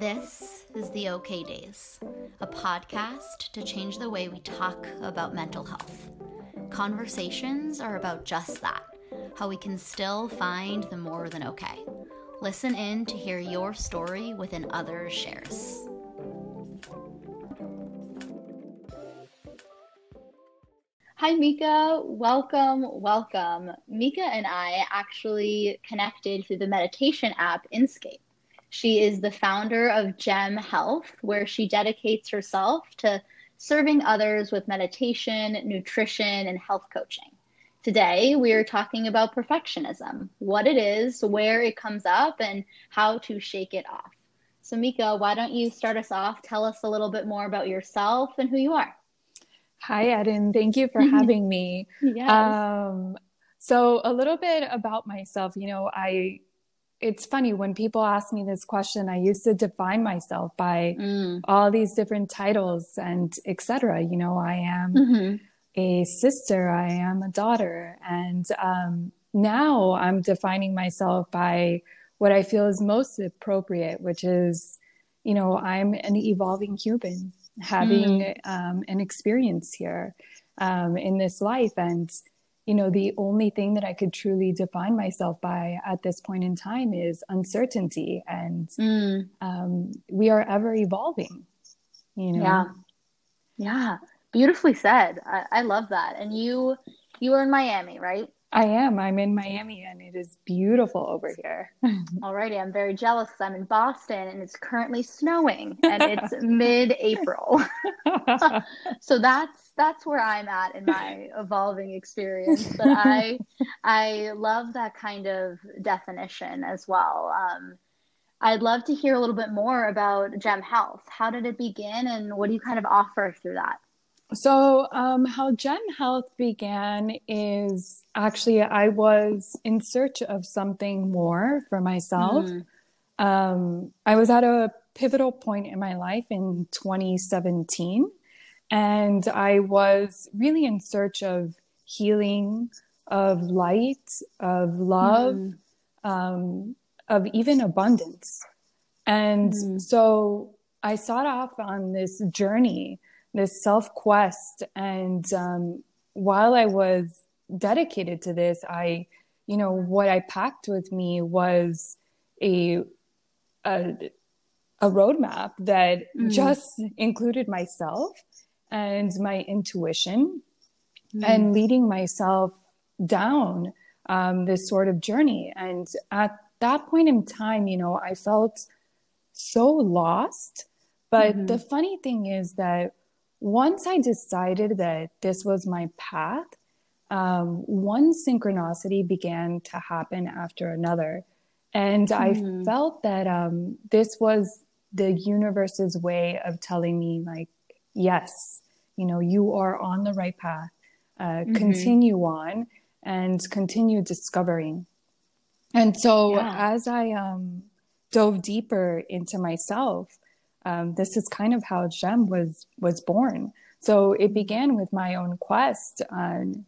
This is the OK Days, a podcast to change the way we talk about mental health. Conversations are about just that how we can still find the more than okay. Listen in to hear your story within others' shares. Hi, Mika. Welcome, welcome. Mika and I actually connected through the meditation app Inscape. She is the founder of Gemme Health, where she dedicates herself to serving others with meditation, nutrition, and health coaching. Today, we are talking about perfectionism, what it is, where it comes up, and how to shake it off. So, Mika, why don't you start us off? Tell us a little bit more about yourself and who you are. Hi, Eden. Thank you for having me. yes. Um, so, a little bit about myself. You know, I it's funny when people ask me this question i used to define myself by mm. all these different titles and etc you know i am mm-hmm. a sister i am a daughter and um, now i'm defining myself by what i feel is most appropriate which is you know i'm an evolving human having mm. um, an experience here um, in this life and you know, the only thing that I could truly define myself by at this point in time is uncertainty. And mm. um, we are ever evolving, you know? Yeah. Yeah. Beautifully said. I, I love that. And you, you are in Miami, right? I am. I'm in Miami and it is beautiful over here. Alrighty, I'm very jealous because I'm in Boston and it's currently snowing and it's mid-April. so that's that's where I'm at in my evolving experience. But I I love that kind of definition as well. Um, I'd love to hear a little bit more about Gemme Health. How did it begin and what do you kind of offer through that? So, um, how Gemme Health began is actually I was in search of something more for myself. Mm. Um, I was at a pivotal point in my life in 2017, and I was really in search of healing, of light, of love, mm. um, of even abundance. And mm. so I sought off on this journey this self quest. And um, while I was dedicated to this, I, you know, what I packed with me was a, a, a roadmap that mm. just included myself and my intuition mm. and leading myself down um, this sort of journey. And at that point in time, you know, I felt so lost. But mm-hmm. the funny thing is that once I decided that this was my path, um, one synchronicity began to happen after another. And mm-hmm. I felt that um, this was the universe's way of telling me, like, yes, you know, you are on the right path. Uh, mm-hmm. Continue on and continue discovering. And so yeah. as I um, dove deeper into myself, um, this is kind of how Gemme was was born. So it began with my own quest, and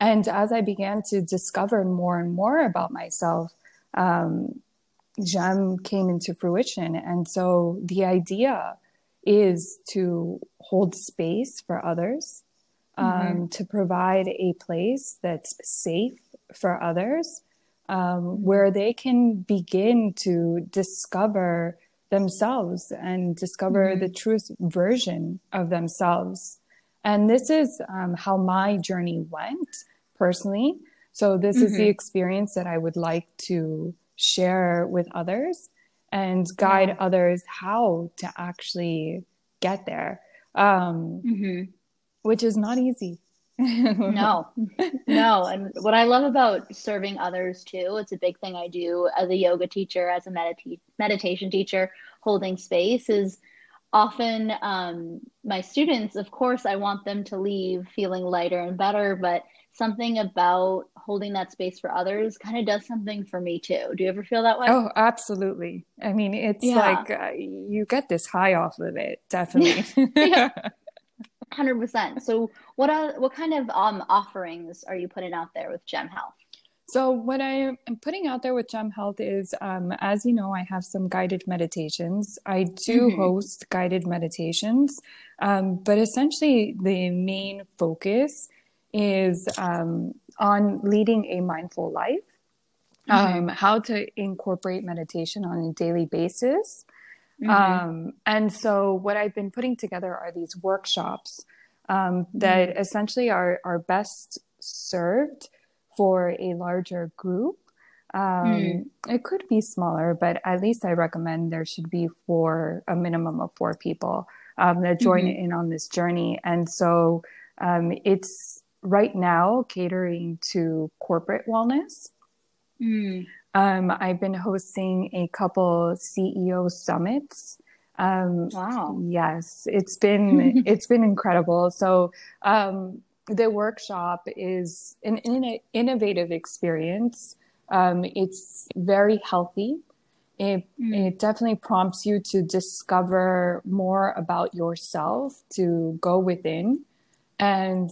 and as I began to discover more and more about myself, um, Gemme came into fruition. And so the idea is to hold space for others, um, mm-hmm. to provide a place that's safe for others, um, where they can begin to discover themselves and discover mm-hmm. the truest version of themselves. And this is um, how my journey went personally. So, this mm-hmm. is the mm-hmm. experience that I would like to share with others and guide yeah. others how to actually get there, um, mm-hmm. which is not easy. No, no. And what I love about serving others too, it's a big thing I do as a yoga teacher, as a medita- meditation teacher, holding space is often um, my students, of course, I want them to leave feeling lighter and better, but something about holding that space for others kind of does something for me too. Do you ever feel that way? Oh, absolutely. I mean, it's yeah. like uh, you get this high off of it, definitely. yeah. Hundred percent. So, what are what kind of um offerings are you putting out there with Gemme Health? So, what I am putting out there with Gemme Health is, um, as you know, I have some guided meditations. I do mm-hmm. host guided meditations, um, but essentially, the main focus is um, on leading a mindful life, mm-hmm. how to incorporate meditation on a daily basis. Mm-hmm. Um, and so, what I've been putting together are these workshops um, that mm-hmm. essentially are, are best served for a larger group. Um, mm. It could be smaller, but at least I recommend there should be four, a minimum of four people um, that join mm-hmm. in on this journey. And so um, it's right now catering to corporate wellness. Mm. Um, I've been hosting a couple CEO summits. Um, wow! Yes, it's been it's been incredible. So um, the workshop is an, an innovative experience. Um, it's very healthy. It, mm. it definitely prompts you to discover more about yourself, to go within, and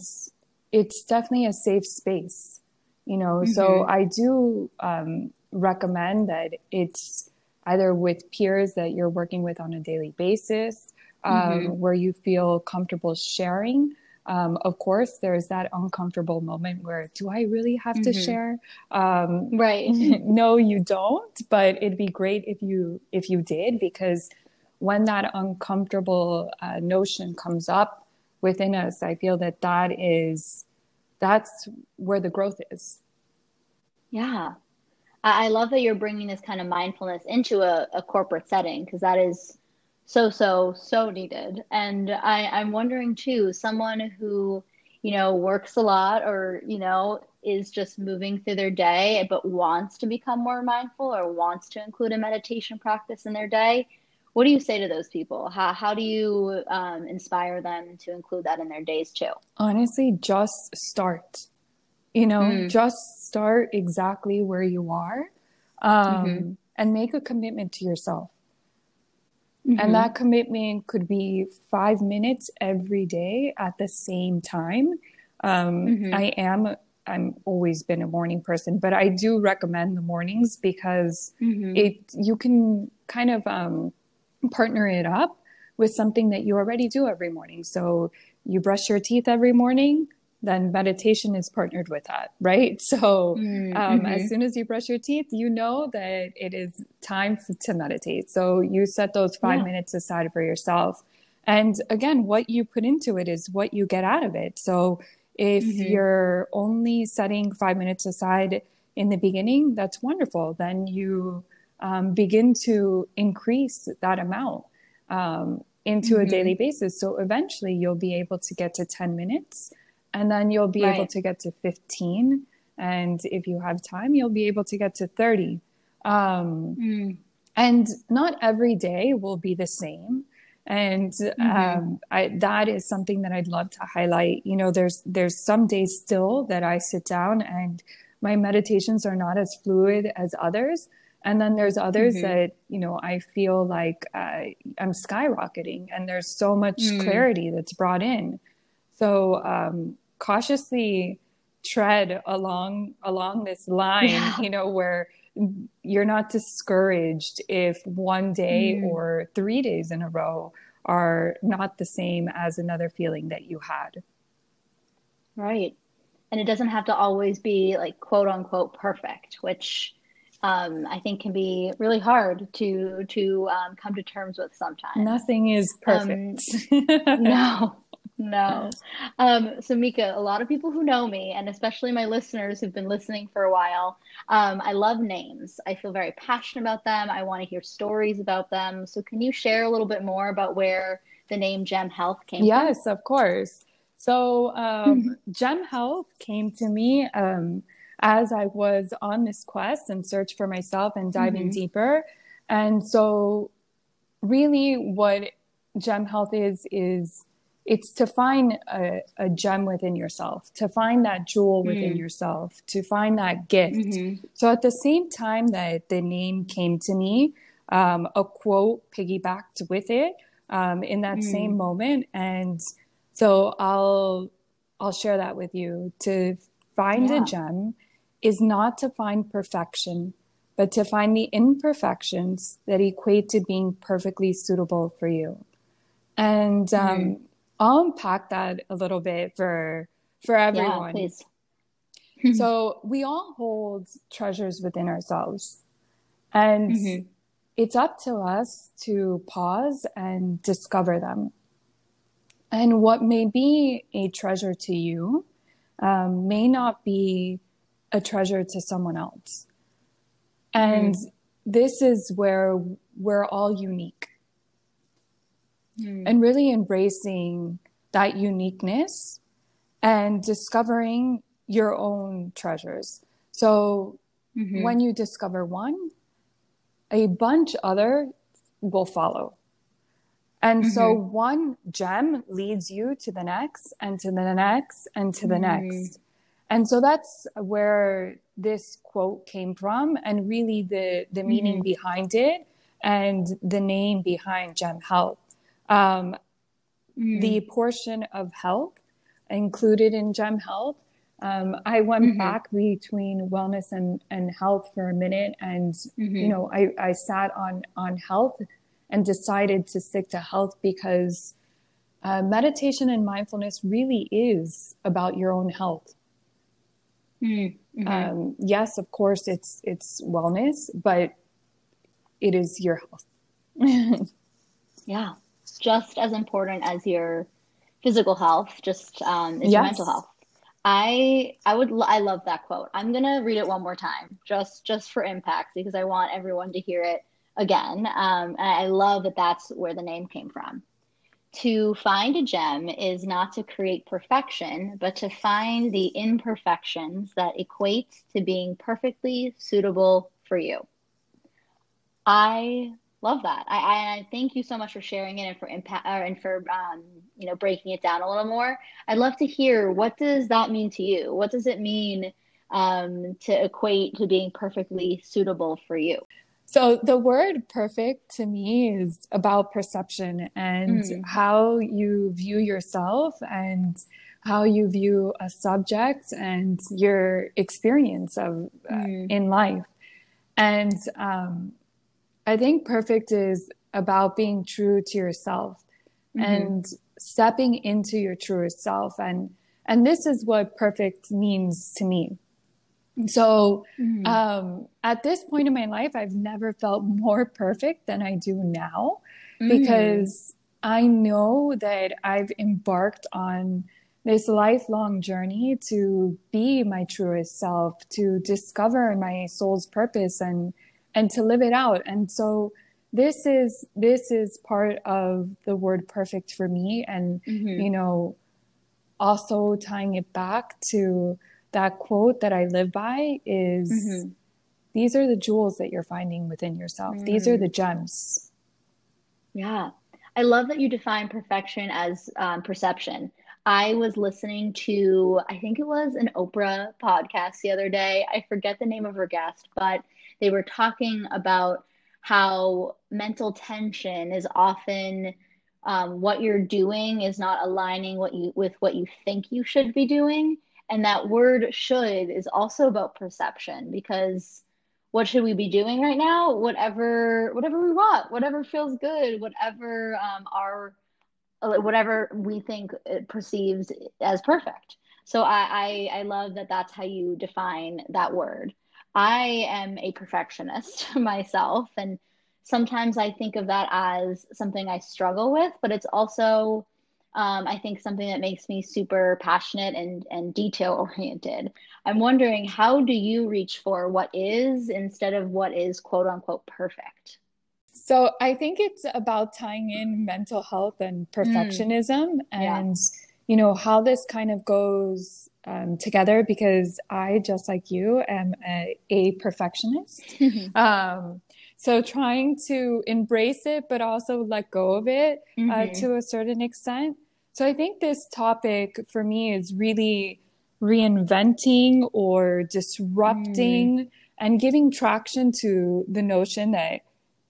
it's definitely a safe space. You know, mm-hmm. so I do um, recommend that it's either with peers that you're working with on a daily basis, um, mm-hmm. where you feel comfortable sharing um, of course, there's that uncomfortable moment where do I really have mm-hmm. to share? Um, right. no, you don't. But it'd be great if you if you did because when that uncomfortable uh, notion comes up within us, I feel that that is that's where the growth is. Yeah. I love that you're bringing this kind of mindfulness into a, a corporate setting because that is so so so needed. And i i'm wondering too someone who you know works a lot or you know is just moving through their day but wants to become more mindful or wants to include a meditation practice in their day what do you say to those people? How, how do you um, inspire them to include that in their days too? Honestly just start. You know mm. just start exactly where you are um, mm-hmm. and make a commitment to yourself Mm-hmm. And that commitment could be five minutes every day at the same time. Um, mm-hmm. I am, I'm always been a morning person, but I do recommend the mornings because mm-hmm. it, you can kind of um, partner it up with something that you already do every morning. So you brush your teeth every morning, then meditation is partnered with that, right? So mm, um, mm-hmm. as soon as you brush your teeth, you know that it is time to meditate. So you set those five yeah. minutes aside for yourself. And again, what you put into it is what you get out of it. So if mm-hmm. you're only setting five minutes aside in the beginning, that's wonderful. Then you um, begin to increase that amount um, into mm-hmm. a daily basis. So eventually you'll be able to get to 10 minutes and then you'll be right. able to get to 15 and if you have time you'll be able to get to 30 um, mm. and not every day will be the same and mm-hmm. um, I, that is something that i'd love to highlight you know there's there's some days still that i sit down and my meditations are not as fluid as others and then there's others mm-hmm. that you know i feel like uh, i'm skyrocketing and there's so much mm. clarity that's brought in so um, cautiously tread along along this line yeah. you know where you're not discouraged if one day mm. or three days in a row are not the same as another feeling that you had right and it doesn't have to always be like quote unquote perfect which um, I think can be really hard to to um, come to terms with sometimes. Nothing is perfect. Um, no, no. Um, so, Mika, a lot of people who know me, and especially my listeners who've been listening for a while, um, I love names. I feel very passionate about them. I want to hear stories about them. So, can you share a little bit more about where the name Gemme Health came yes, from? of course. So, um, Gemme Health came to me um, as I was on this quest and search for myself and diving mm-hmm. deeper. And so, really, what Gemme Health is, is it's to find a, a, gem within yourself, to find that jewel within mm. yourself, to find that gift. Mm-hmm. So at the same time that the name came to me, um, a quote piggybacked with it um, in that mm. same moment, and so I'll I'll share that with you. To find yeah. a gem is not to find perfection, but to find the imperfections that equate to being perfectly suitable for you. And um, mm-hmm. I'll unpack that a little bit for for everyone. Yeah, please. so we all hold treasures within ourselves, and mm-hmm. it's up to us to pause and discover them. And what may be a treasure to you um, may not be a treasure to someone else. And mm. this is where we're all unique. Mm. And really embracing that uniqueness and discovering your own treasures. So mm-hmm. when you discover one, a bunch other will follow. And mm-hmm. so one gem leads you to the next and to the next and to the mm-hmm. next. And so that's where this quote came from and really the, the meaning mm-hmm. behind it and the name behind Gemme Health. Um, mm-hmm. The portion of health included in Gemme Health. Um, I went mm-hmm. back between wellness and, and health for a minute and, you know, I, I sat on, on health and decided to stick to health because uh, meditation and mindfulness really is about your own health. Mm-hmm. Um, yes, of course, it's it's wellness, but it is your health. yeah, just as important as your physical health, just um, is yes. your mental health. I I would I love that quote. I'm gonna read it one more time, just just for impact, because I want everyone to hear it again. Um, and I love that that's where the name came from. To find a gem is not to create perfection, but to find the imperfections that equate to being perfectly suitable for you. I love that. I, I thank you so much for sharing it and for impact uh, and for um, you know breaking it down a little more. I'd love to hear what does that mean to you. What does it mean um, to equate to being perfectly suitable for you? So the word perfect to me is about perception and mm. how you view yourself and how you view a subject and your experience of uh, mm. in life. And um, I think perfect is about being true to yourself mm-hmm. and stepping into your truest self and and this is what perfect means to me so mm-hmm. um, at this point in my life, I've never felt more perfect than I do now mm-hmm. because I know that I've embarked on this lifelong journey to be my truest self, to discover my soul's purpose and and to live it out. And so this is this is part of the word perfect for me and mm-hmm. you know also tying it back to that quote that I live by is mm-hmm. these are the jewels that you're finding within yourself. Mm. These are the gems. Yeah. I love that you define perfection as um, perception. I was listening to, I think it was an Oprah podcast the other day. I forget the name of her guest, but they were talking about how mental tension is often um, what you're doing is not aligning what you with what you think you should be doing and that word should is also about perception because what should we be doing right now? Whatever, whatever we want, whatever feels good, whatever um, our, whatever we think it perceives as perfect. So I, I, I love that that's how you define that word. I am a perfectionist myself, and sometimes I think of that as something I struggle with, but it's also um, I think something that makes me super passionate and, and detail oriented. I'm wondering how do you reach for what is instead of what is quote unquote perfect? So I think it's about tying in mental health and mm. perfectionism mm. and yeah. you know how this kind of goes um, together because I just like you am a, a perfectionist. um, so trying to embrace it but also let go of it uh, mm-hmm. uh, to a certain extent so I think this topic for me is really reinventing or disrupting mm. and giving traction to the notion that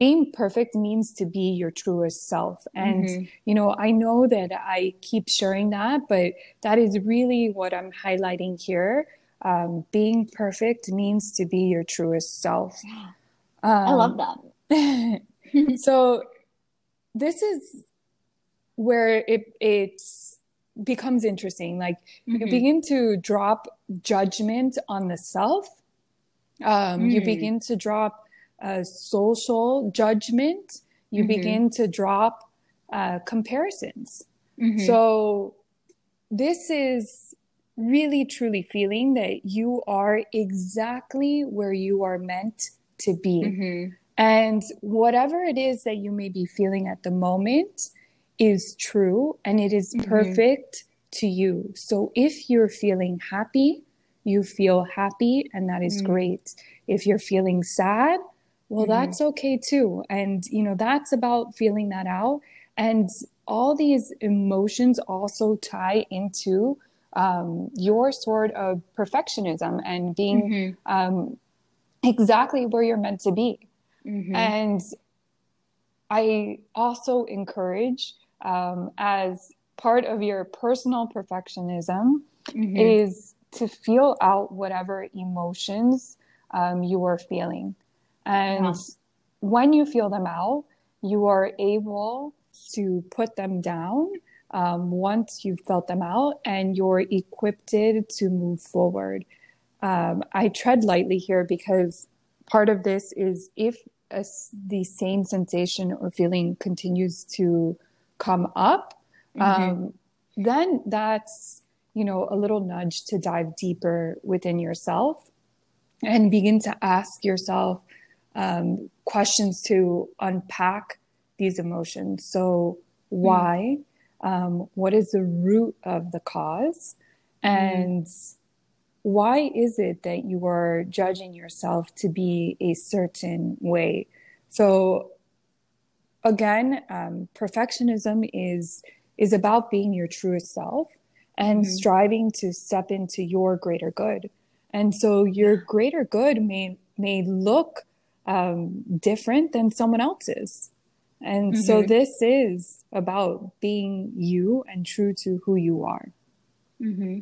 being perfect means to be your truest self. And, mm-hmm. you know, I know that I keep sharing that, but that is really what I'm highlighting here. um, being perfect means to be your truest self. Um, I love that. so this is where it it becomes interesting. Like mm-hmm. you begin to drop judgment on the self. Um, mm. You begin to drop uh, social judgment. You mm-hmm. begin to drop uh, comparisons. Mm-hmm. So this is really truly feeling that you are exactly where you are meant to be. Mm-hmm. And whatever it is that you may be feeling at the moment is true and it is mm-hmm. perfect to you. So if you're feeling happy, you feel happy and that is mm-hmm. great. If you're feeling sad, well, mm-hmm. that's okay too. And, you know, that's about feeling that out. And all these emotions also tie into um, your sort of perfectionism and being mm-hmm. um, exactly where you're meant to be. Mm-hmm. And I also encourage, um, as part of your personal perfectionism, mm-hmm. is to feel out whatever emotions um, you are feeling. And yeah. when you feel them out, you are able to put them down um, once you've felt them out and you're equipped to move forward. Um, I tread lightly here because part of this is if a, the same sensation or feeling continues to come up, mm-hmm. um, then that's you know a little nudge to dive deeper within yourself and begin to ask yourself um, questions to unpack these emotions. So why? Mm. Um, what is the root of the cause? Mm. And why is it that you are judging yourself to be a certain way? So again, um, perfectionism is is about being your truest self and mm-hmm. striving to step into your greater good. And so your greater good may may look um, different than someone else's. And mm-hmm. so this is about being you and true to who you are. Mm-hmm.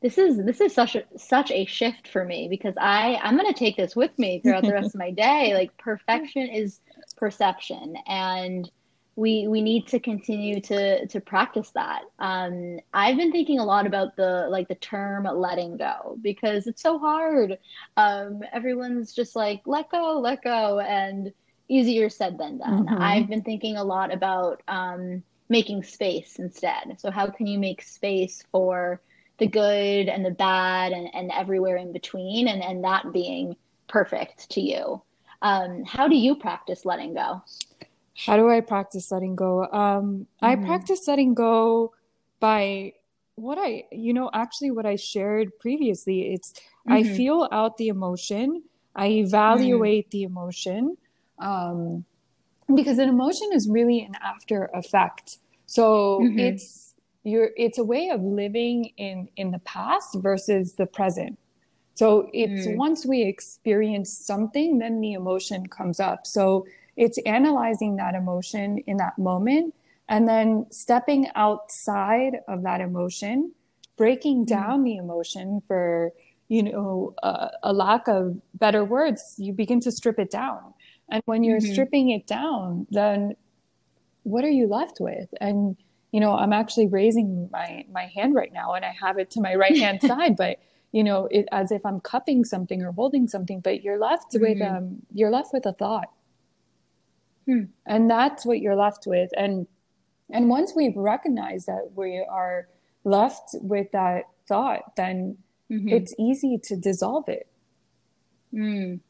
This is this is such a such a shift for me because I I'm going to take this with me throughout the rest of my day. Like perfection is perception, and we we need to continue to to practice that. Um, I've been thinking a lot about the like the term letting go because it's so hard. Um, everyone's just like let go, let go, and easier said than done. Mm-hmm. I've been thinking a lot about um, making space instead. So, how can you make space for the good and the bad and, and everywhere in between, and, and that being perfect to you? Um, how do you practice letting go? How do I practice letting go? Um, mm-hmm. I practice letting go by what I, you know, actually what I shared previously. It's mm-hmm. I feel out the emotion, I evaluate mm. the emotion, um, because an emotion is really an after effect. So mm-hmm. it's you're it's a way of living in in the past versus the present. So it's mm. once we experience something, then the emotion comes up. So it's analyzing that emotion in that moment and then stepping outside of that emotion, breaking mm. down the emotion for you know uh, a lack of better words you begin to strip it down and when you're mm-hmm. stripping it down, then what are you left with? And you know, I'm actually raising my my hand right now, and I have it to my right hand side, but you know, it as if I'm cupping something or holding something. But you're left mm-hmm. with um, you're left with a thought, hmm. and that's what you're left with. And and once we recognize that we are left with that thought, then mm-hmm. it's easy to dissolve it. Mm.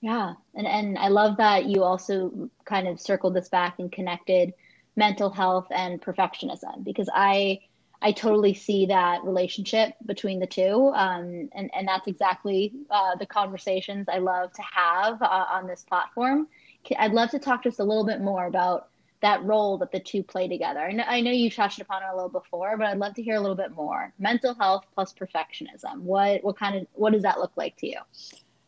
Yeah. And and I love that you also kind of circled this back and connected mental health and perfectionism because I I totally see that relationship between the two. Um, and, and that's exactly uh, the conversations I love to have uh, on this platform. I'd love to talk just a little bit more about that role that the two play together. I know, I know you touched upon it a little before, but I'd love to hear a little bit more. Mental health plus perfectionism. What what kind of what does that look like to you?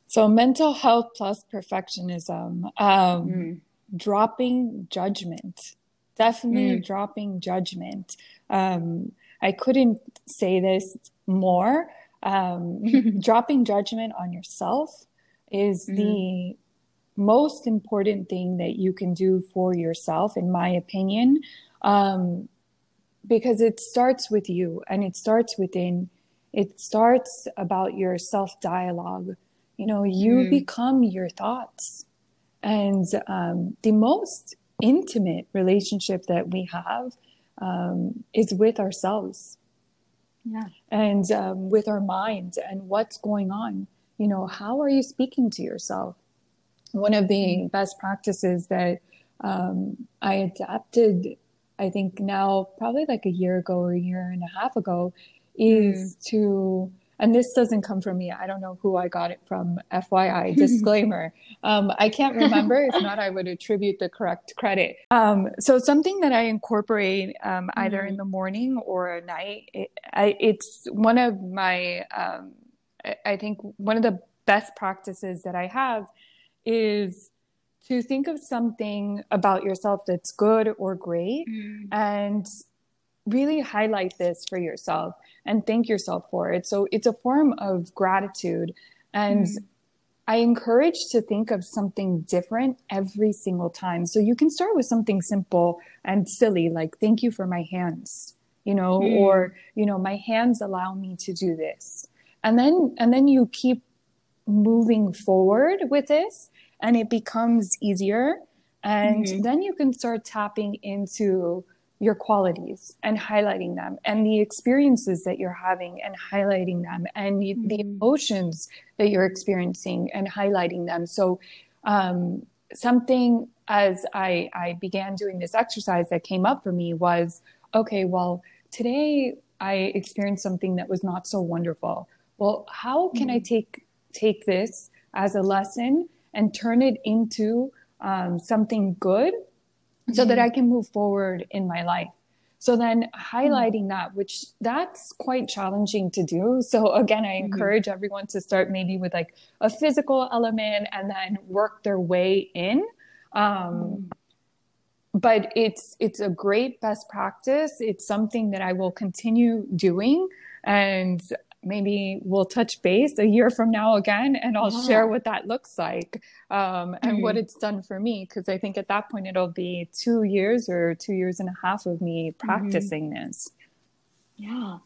So, mental health plus perfectionism, um, mm. dropping judgment, definitely mm. dropping judgment. Um, I couldn't say this more. Um, dropping judgment on yourself is mm-hmm. the most important thing that you can do for yourself, in my opinion, um, because it starts with you and it starts within. It starts about your self dialogue. You know, you mm. become your thoughts. And um, the most intimate relationship that we have um, is with ourselves. Yeah. And um, with our minds and what's going on. You know, how are you speaking to yourself? One of the mm-hmm. best practices that um, I adapted, I think now probably like a year ago or a year and a half ago, is mm. to and this doesn't come from me. I don't know who I got it from. FYI, disclaimer. um, I can't remember. if not, I would attribute the correct credit. Um, so something that I incorporate um, either mm-hmm. in the morning or at night. It, I, it's one of my. Um, I think one of the best practices that I have is to think of something about yourself that's good or great mm. and really highlight this for yourself and thank yourself for it. So it's a form of gratitude. And mm. I encourage to think of something different every single time. So you can start with something simple and silly, like, thank you for my hands, you know, mm. or, you know, my hands allow me to do this. And then, and then you keep moving forward with this and it becomes easier. And mm-hmm. then you can start tapping into your qualities and highlighting them and the experiences that you're having and highlighting them and mm-hmm. the emotions that you're experiencing and highlighting them so um, something as I, I began doing this exercise that came up for me was okay well today i experienced something that was not so wonderful well how can mm-hmm. i take take this as a lesson and turn it into um, something good so that I can move forward in my life. So then highlighting that, which that's quite challenging to do. So again, I mm-hmm. encourage mm-hmm. everyone to start maybe with like a physical element and then work their way in. Um, mm-hmm. But it's it's a great best practice. It's something that I will continue doing, and maybe we'll touch base a year from now again and I'll yeah. share what that looks like um, and mm. what it's done for me. Because I think at that point it'll be two years or two years and a half of me mm-hmm. practicing mm. this. Yeah.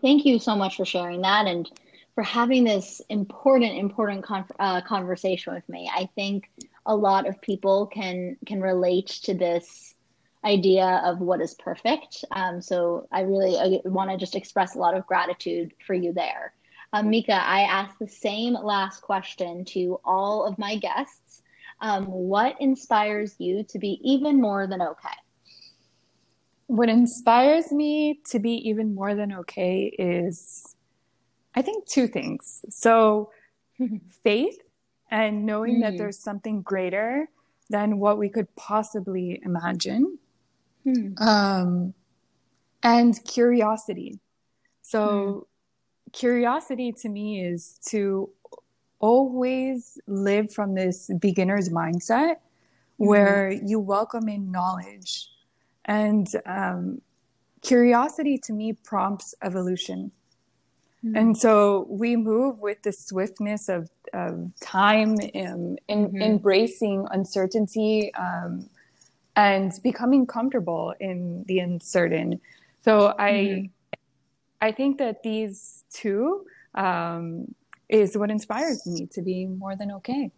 Thank you so much for sharing that and for having this important, important con- uh, conversation with me. I think a lot of people can can relate to this idea of what is perfect. Um, so I really want to just express a lot of gratitude for you there. Um, Mika, I asked the same last question to all of my guests. Um, what inspires you to be even more than okay? What inspires me to be even more than okay is, I think, two things. So, faith and knowing mm. that there's something greater than what we could possibly imagine. Hmm. Um, and curiosity. So, hmm. curiosity to me is to always live from this beginner's mindset hmm. where you welcome in knowledge. And um, curiosity to me prompts evolution. Mm-hmm. And so we move with the swiftness of, of time, in, in mm-hmm. embracing uncertainty, um, and becoming comfortable in the uncertain. So I, mm-hmm. I think that these two um, is what inspires me to be more than okay.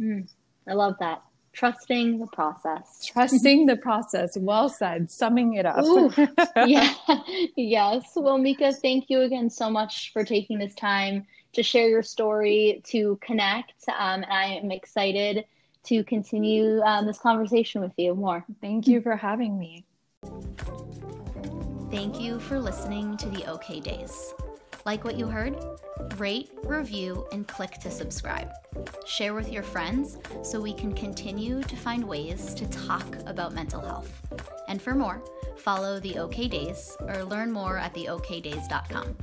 Mm, I love that. Trusting the process. Trusting the process. Well said. Summing it up. yeah. Yes. Well, Mika, thank you again so much for taking this time to share your story, to connect. Um, and I am excited to continue um, this conversation with you more. Thank you for having me. Thank you for listening to the OK Days. Like what you heard? Rate, review, and click to subscribe. Share with your friends so we can continue to find ways to talk about mental health. And for more, follow the OK Days or learn more at theokdays.com.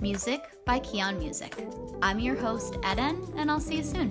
Music by Keon Music. I'm your host, Eden, and I'll see you soon.